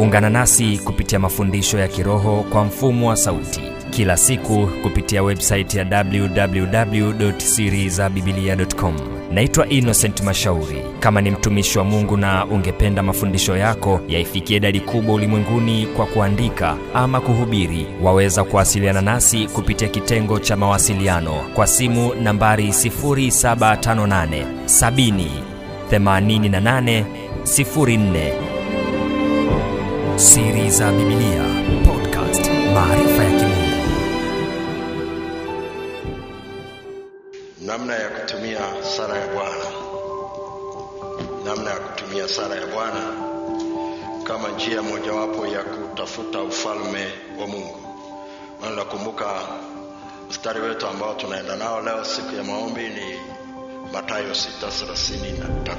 ungana nasi kupitia mafundisho ya kiroho kwa mfumo wa sauti. Kila siku kupitia websaiti ya www.sirizabibilia.com naitwa innocent mashauri. Kama ni mtumishi wa mungu na ungependa mafundisho yako yaifikie idadi kubwa ulimwenguni kwa kuandika ama kuhubiri waweza kuwasiliana nasi kupitia kitengo cha mawasiliano kwa simu nambari 758 70 88 04 siri za bibilia podcast maarifa ya kimungu. Namna ya kutumia sala ya bwana. Namna ya kutumia sala ya bwana kama njia mojawapo ya kutafuta ufalme wa mungu. Maana nakumbuka mstari wetu ambao tunaenda nao leo siku ya maombi ni matayo 633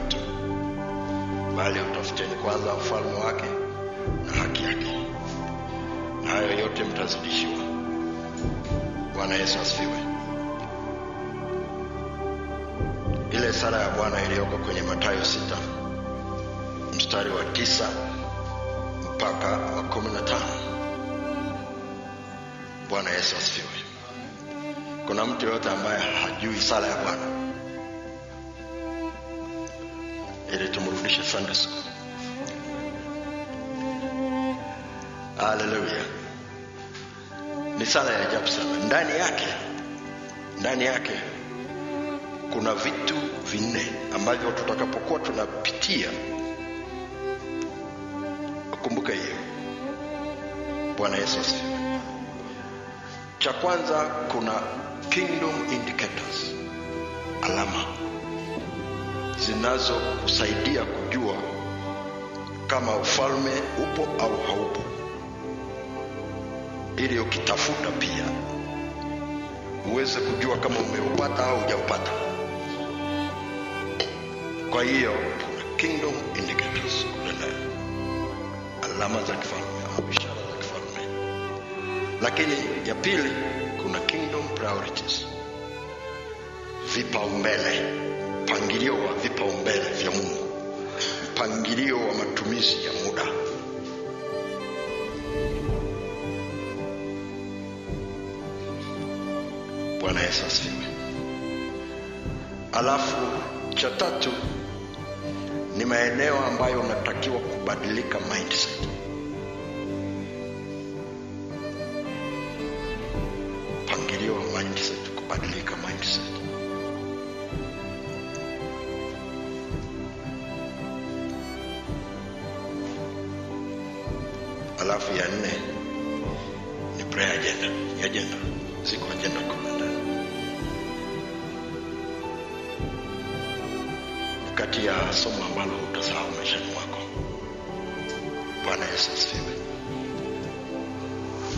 bali utafuteni kwanza ufalme wake na haki yake. Na hayo yote mtazidishiwa. Bwana yesu asifiwe. Ile sala ya bwana iliyoko kwenye matayo sita mstari wa tisa mpaka wa kumi na tano. Bwana yesu asifiwe. Kuna mtu yoyote ambaye hajui sala ya bwana? Ili tumrudishe sunday school haleluya ni sala ya ajabu sana. Ndani yake ndani yake kuna vitu vinne ambavyo tutakapokuwa tunapitia. Kumbuka hiyo. Bwana yesu asifiwe. Cha kwanza kuna kingdom indicators. Alama. Zinazosaidia kujua kama ufalme upo au haupo ili ukitafuta pia uweze kujua kama umeupata au hujaupata. Kwa hiyo kuna kingdom indicators kule alama za kifalme au ishara za kifalme. Lakini ya pili kuna kingdom priorities vipaumbele mpangilio wa vipaumbele vya mungu mpangilio wa matumizi ya muda bwana yesu asifiwe. Alafu cha tatu ni maeneo ambayo unatakiwa kubadilika mindset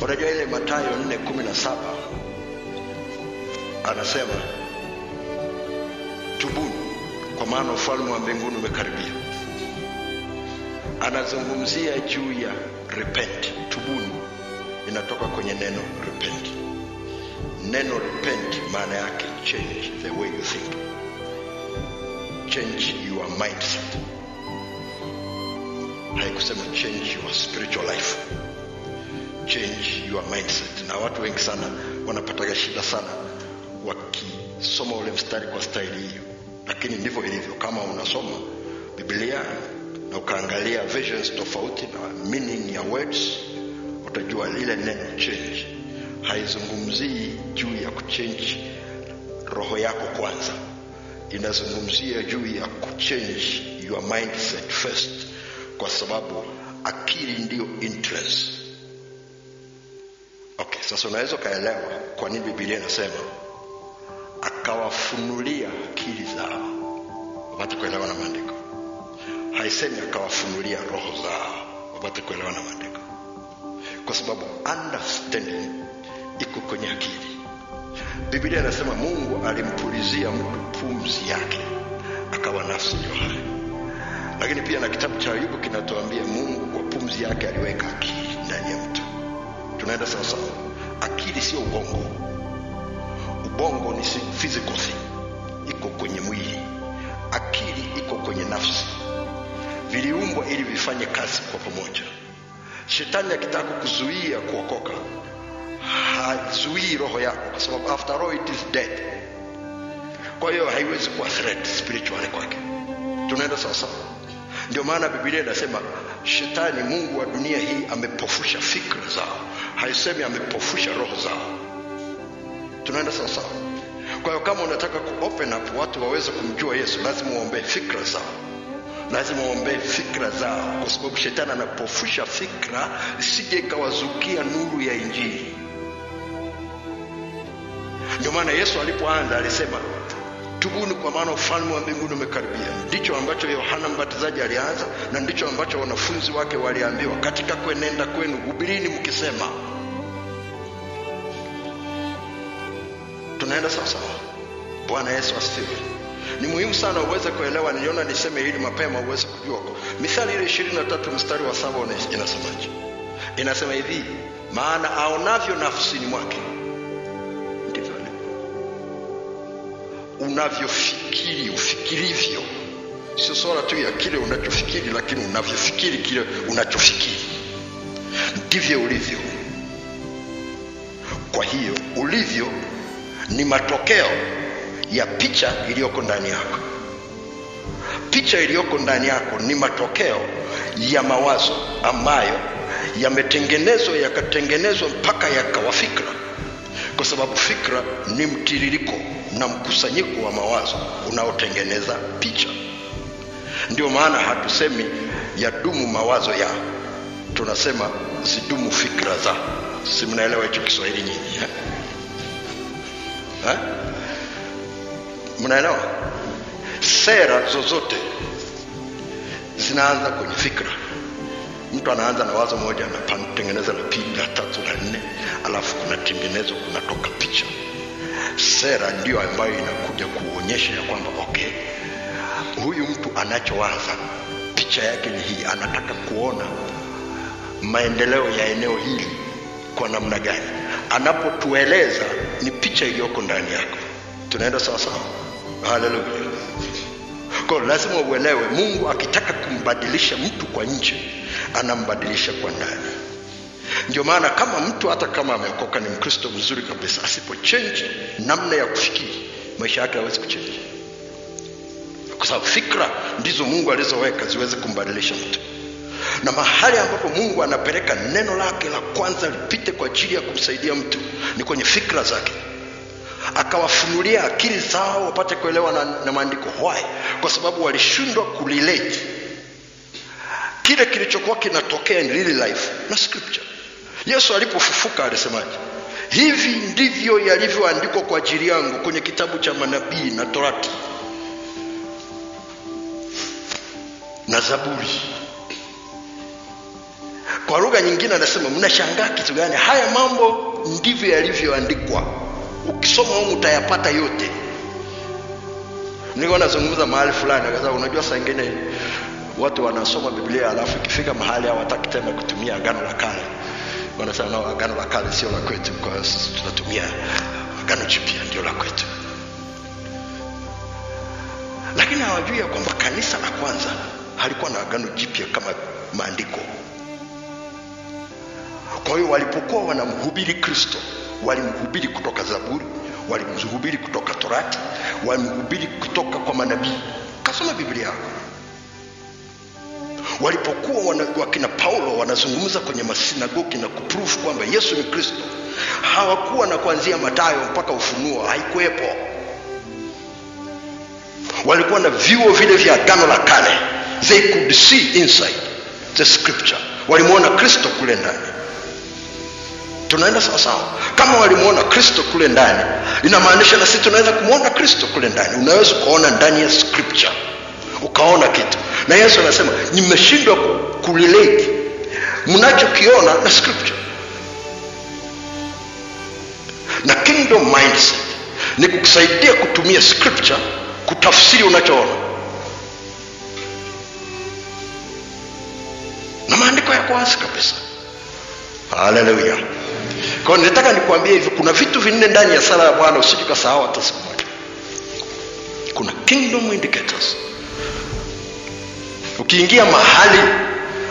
unajua ile matayo 417 anasema tubuni kwa maana ufalme wa mbinguni umekaribia. Anazungumzia juu ya repent. Tubuni inatoka kwenye neno repent. Neno repent maana yake change the way you think. Change your mindset. Haikusema change your spiritual life change your mindset. Na watu wengi sana wanapataga shida sana wakisoma ule mstari kwa staili hiyo. Lakini ndivyo ilivyo. Kama unasoma biblia na ukaangalia versions tofauti na meaning ya words utajua lile neno change haizungumzii juu ya kuchange roho yako kwanza. Inazungumzia juu ya kuchange your mindset first kwa sababu akili ndiyo interest okay sasa unaweza ukaelewa kwa nini bibilia inasema akawafunulia akili zao. Wapate kuelewa na maandiko. Haisemi akawafunulia roho zao. Wapate kuelewa na maandiko. Kwa sababu understanding iko kwenye akili. Biblia inasema mungu alimpulizia mtu pumzi yake akawa nafsi iliyo hai. Lakini pia na kitabu cha ayubu kinatuambia mungu kwa pumzi yake aliweka akili ndani ya tunaenda sawasawa akili sio ubongo. Ubongo ni physical thing. Iko kwenye mwili. Akili iko kwenye nafsi. Viliumbwa ili vifanye kazi kwa pamoja. Shetani akitaka kukuzuia kuokoka hazuii roho yako kwa sababu after all it is dead. Kwa hiyo haiwezi kuwa threat spiritually kwake. Tunaenda sawasawa ndio maana biblia inasema shetani mungu wa dunia hii amepofusha fikra zao. Haisemi amepofusha roho zao. Tunaenda sawasawa kwa hiyo kama unataka ku open up watu waweze kumjua yesu lazima uombee fikra zao. Lazima uombee fikra zao. Kwa sababu shetani anapofusha fikra isije ikawazukia nuru ya injili. Ndio maana yesu alipoanza alisema tubuni kwa maana ufalme wa mbinguni umekaribia. Ndicho ambacho yohana mbatizaji alianza na ndicho ambacho wanafunzi wake waliambiwa katika kwenenda kwenu hubirini mkisema. Tunaenda sawasawa bwana yesu asifiwe. Ni muhimu sana uweze kuelewa niliona niseme hili mapema uweze kujua mithali ile ishirini na tatu mstari wa saba inasemaje? Inasema hivi maana aonavyo nafsini mwake unavyofikiri ufikirivyo. Sio swala tu ya kile unachofikiri lakini unavyofikiri kile unachofikiri. Ndivyo ulivyo. Kwa hiyo ulivyo ni matokeo ya picha iliyoko ndani yako. Picha iliyoko ndani yako ni matokeo ya mawazo ambayo yametengenezwa yakatengenezwa mpaka yakawa fikra kwa sababu fikra ni mtiririko na mkusanyiko wa mawazo unaotengeneza picha ndio maana hatusemi yadumu mawazo ya tunasema zidumu fikra za si mnaelewa hicho kiswahili nyinyi eh? Eh? mnaelewa sera zozote zinaanza kwenye fikra mtu anaanza na wazo moja anatengeneza la pili la tatu la nne alafu kunatengenezwa kunatoka picha. Sera ndiyo ambayo inakuja kuonyesha ya kwamba okay huyu mtu anachowaza picha yake ni hii anataka kuona maendeleo ya eneo hili kwa namna gani. Anapotueleza ni picha iliyoko ndani yako. Tunaenda sawasawa haleluya kwa lazima uelewe mungu akitaka kumbadilisha mtu kwa nje anambadilisha kwa ndani. Ndio maana kama mtu hata kama ameokoka ni mkristo mzuri kabisa asipochenji namna ya kufikiri maisha yake hawezi kuchenji kwa sababu fikra ndizo mungu alizoweka ziweze kumbadilisha mtu. Na mahali ambapo mungu anapeleka neno lake la kwanza lipite kwa ajili ya kumsaidia mtu ni kwenye fikra zake. Akawafunulia akili zao wapate kuelewa na, na maandiko why kwa sababu walishindwa kulilate kile kilichokuwa kinatokea in real life na scripture. Yesu alipofufuka alisemaje? Hivi ndivyo yalivyoandikwa kwa ajili yangu kwenye kitabu cha manabii na torati. Na zaburi. Kwa lugha nyingine anasema mnashangaa kitu gani? Haya mambo ndivyo yalivyoandikwa. Ukisoma humu utayapata yote. Nilikuwa nazungumza mahali fulani akasema unajua saa ingine watu wanasoma biblia alafu ikifika mahali hawataki tena kutumia agano la kale. Wanasema no, agano la kale sio la kwetu kwa sisi tunatumia agano jipya ndio la kwetu. Lakini hawajui ya kwamba kanisa la kwanza halikuwa na agano jipya kama maandiko. Kwa hiyo walipokuwa wanamhubiri kristo walimhubiri kutoka zaburi walimhubiri kutoka torati walimhubiri kutoka kwa manabii. Kasoma biblia. yako walipokuwa wakina paulo wanazungumza kwenye masinagogi na kuprove kwamba yesu ni kristo hawakuwa na kuanzia matayo mpaka ufunuo haikuwepo. Walikuwa na vyuo vile vya agano la kale. They could see inside the scripture. Walimwona kristo kule ndani. Tunaenda sawasawa kama walimwona kristo kule ndani inamaanisha na sisi tunaweza kumwona kristo kule ndani. Unaweza ukaona ndani ya scripture. Ukaona kitu na yesu anasema nimeshindwa kurelate. Mnachokiona na scripture. Na kingdom mindset ni kukusaidia kutumia scripture kutafsiri unachoona. Na maandiko yako wazi kabisa. Haleluya kwao nilitaka nikuambia hivi kuna vitu vinne ndani ya sala ya bwana usije ukasahau hata siku moja. Kuna kingdom indicators ukiingia mahali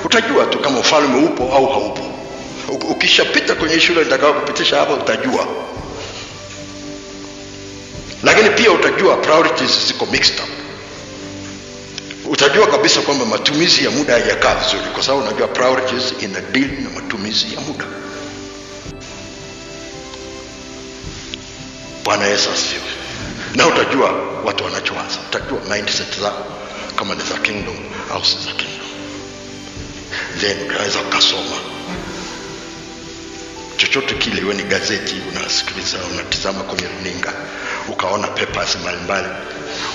utajua tu kama ufalme upo au haupo. Ukishapita kwenye shule nitakao kupitisha utajua. Lakini pia utajua priorities ziko mixed up. Utajua kabisa kwamba matumizi ya muda hayajakaa vizuri kwa sababu unajua priorities ina deal na matumizi ya muda. Bwana yesu asifiwe. Na utajua watu wanachowaza utajua mindset zao kama ni za kingdom. Au si za kingdom. Then unaweza ukasoma chochote kile iwe ni gazeti unasikiliza unatizama kwenye runinga ukaona papers mbalimbali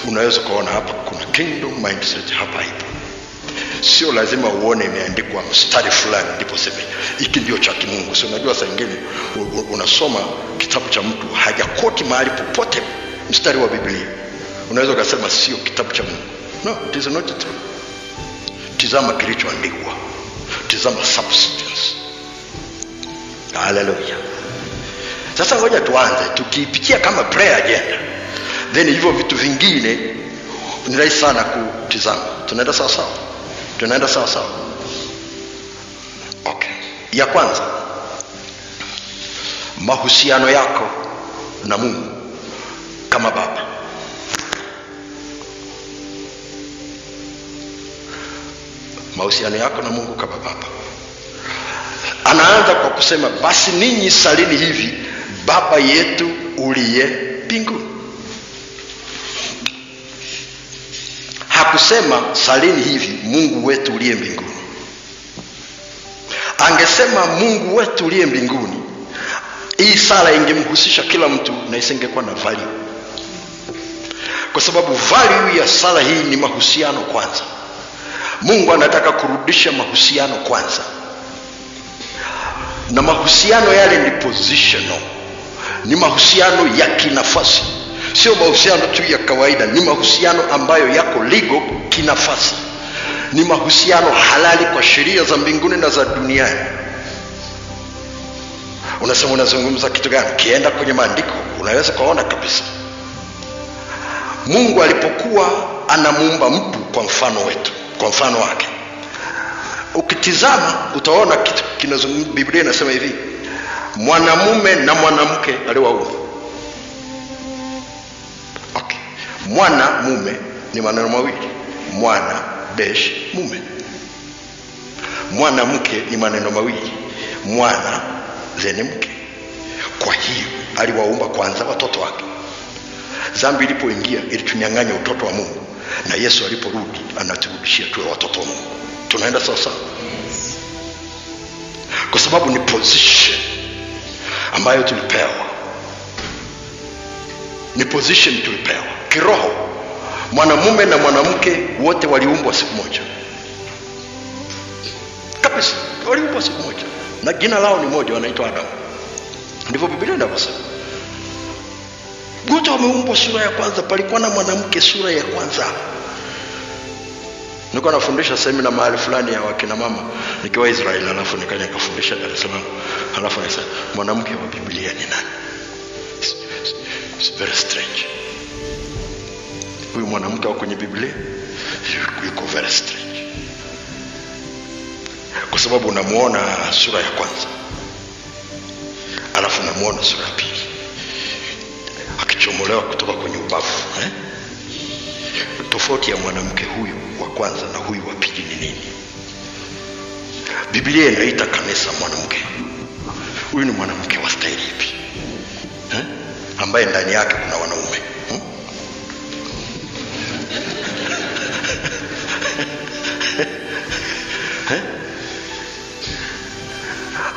unaweza ukaona hapa kuna kingdom mindset hapa ipo. Sio lazima uone imeandikwa mstari fulani ndipo seme hiki ndio cha kimungu. Si unajua saa unasoma kitabu cha mtu hajakoti mahali popote mstari wa biblia. Unaweza ukasema sio kitabu cha mungu no it is not true tizama kilichoandikwa. Tizama substance. Haleluya sasa ngoja tuanze tukiipitia kama prayer agenda then hivyo vitu vingine ni rahisi sana kutizama. Tunaenda sawa sawa? Tunaenda sawa sawa? Okay. Ya kwanza mahusiano yako na mungu kama baba mahusiano yako na mungu kama baba. Anaanza kwa kusema basi ninyi salini hivi baba yetu uliye mbinguni. Hakusema salini hivi mungu wetu uliye mbinguni. Angesema mungu wetu uliye mbinguni hii sala ingemhusisha kila mtu na isingekuwa na value. Kwa sababu value ya sala hii ni mahusiano kwanza mungu anataka kurudisha mahusiano kwanza. Na mahusiano yale ni positional. Ni mahusiano ya kinafasi. Sio mahusiano tu ya kawaida. Ni mahusiano ambayo yako legal kinafasi. Ni mahusiano halali kwa sheria za mbinguni na za duniani unasema unazungumza kitu gani? Ukienda kwenye maandiko unaweza ukaona kabisa. Mungu alipokuwa anamuumba mtu kwa mfano wetu kwa mfano wake. Ukitizama utaona kitu biblia inasema hivi mwanamume na mwanamke aliwaumba okay. mwana mume ni maneno mawili mwana besh mume. Mwanamke ni maneno mawili mwana zeni mke. Kwa hiyo aliwaumba kwanza watoto wake. Dhambi ilipoingia ilitunyang'anya utoto wa mungu na yesu aliporudi anaturudishia tuwe watoto wa mungu. Tunaenda sawasawa kwa sababu ni position ambayo tulipewa. Ni position tulipewa. Kiroho mwanamume na mwanamke wote waliumbwa siku moja. Kabisa waliumbwa siku moja. Na jina lao ni moja wanaitwa adamu. Ndivyo bibilia inavyosema wote wameumbwa sura ya kwanza palikuwa na mwanamke sura ya kwanza. Nilikuwa nafundisha semina mahali fulani ya wakina mama nikiwa israeli alafu nikaja nikafundisha dar es salaam. Alafu nikasema mwanamke wa biblia ni nani? It's, it's, very strange. Huyu mwanamke wa kwenye biblia yuko very strange. Kwa sababu unamwona sura ya kwanza alafu unamwona sura ya pili akichomolewa kutoka kwenye ubavu eh? tofauti ya mwanamke huyu wa kwanza na huyu wa pili ni nini biblia inaita kanisa mwanamke huyu ni mwanamke wa staili ipi eh? ambaye ndani yake kuna wanaume hmm? eh?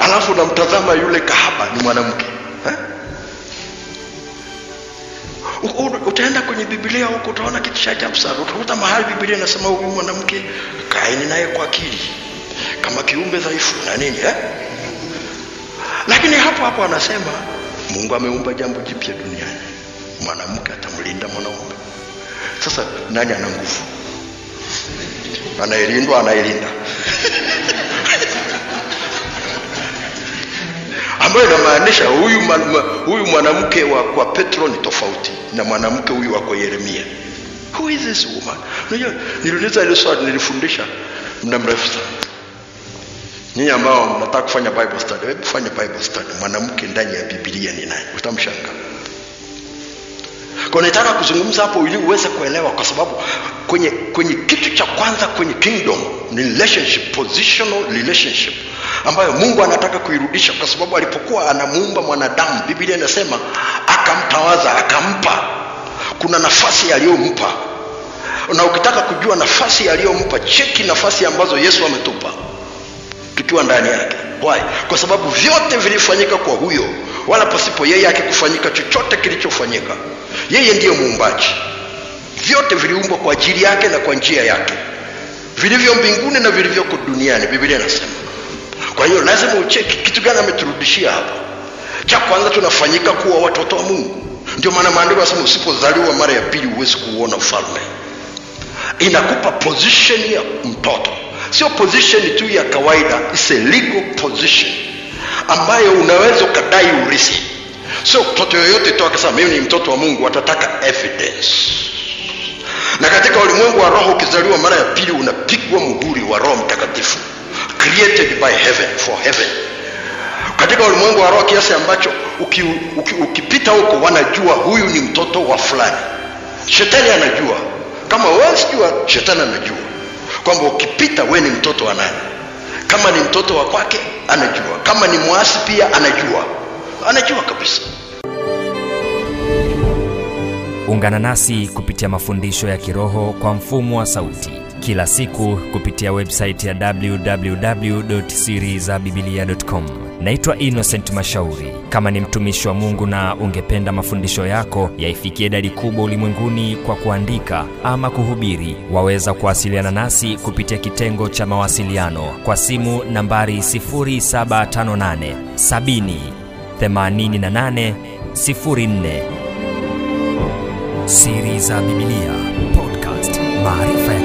alafu namtazama yule kahaba ni mwanamke utaenda kwenye biblia huko utaona kitu cha ajabu sana. Utakuta mahali biblia inasema huyu mwanamke kaeni naye kwa akili. Kama kiumbe dhaifu na nini eh? lakini hapo hapo anasema mungu ameumba jambo jipya duniani. Mwanamke atamlinda mwanaume. Sasa nani ana nguvu? Anayelindwa anayelinda. Ambayo inamaanisha huyu, mwanamke wa kwa petro ni tofauti na mwanamke huyu wako yeremia. Who is this woman? Unajua niliuliza ile swali nilifundisha muda mrefu sana. Ninyi ambao mnataka kufanya bible study hebu fanya bible study. Mwanamke ndani ya bibilia ni nani? Utamshanga kwa nataka kuzungumza hapo ili uweze kuelewa kwa sababu kwenye kwenye kitu cha kwanza kwenye kingdom ni relationship positional relationship ambayo mungu anataka kuirudisha kwa sababu alipokuwa anamuumba mwanadamu biblia inasema akamtawaza akampa. Kuna nafasi aliyompa. Na ukitaka kujua nafasi aliyompa cheki nafasi ambazo yesu ametupa tukiwa ndani yake. Why? kwa sababu vyote vilifanyika kwa huyo wala pasipo yeye akikufanyika chochote kilichofanyika. Yeye ndiyo muumbaji. Vyote viliumbwa kwa ajili yake na kwa njia yake. Vilivyo mbinguni na vilivyoko duniani biblia inasema kwa hiyo lazima ucheki kitu gani ameturudishia hapa. Cha kwanza tunafanyika kuwa watoto wa mungu. Ndio maana maandiko yanasema usipozaliwa mara ya pili huwezi kuuona ufalme. Inakupa position ya mtoto. Sio position tu ya kawaida is a legal position ambayo unaweza ukadai urithi. Sio mtoto yoyote tu akasema mimi ni mtoto wa mungu atataka evidence. Na katika ulimwengu wa roho ukizaliwa mara ya pili unapigwa muhuri wa roho mtakatifu created by heaven for heaven. Katika ulimwengu wa roho kiasi ambacho uki, uki, ukipita huko wanajua huyu ni mtoto wa fulani. Shetani anajua. Kama wewe shetani anajua. Kwamba ukipita we ni mtoto wa nani? Kama ni mtoto wa kwake anajua. Kama ni mwasi pia anajua. Anajua kabisa. Ungana nasi kupitia mafundisho ya kiroho kwa mfumo wa sauti kila siku kupitia websaiti ya www.sirizabibilia.com naitwa innocent mashauri. Kama ni mtumishi wa mungu na ungependa mafundisho yako yaifikie idadi kubwa ulimwenguni kwa kuandika ama kuhubiri waweza kuwasiliana nasi kupitia kitengo cha mawasiliano kwa simu nambari 758 70 88 04 siri za bibilia podcast maarifa ya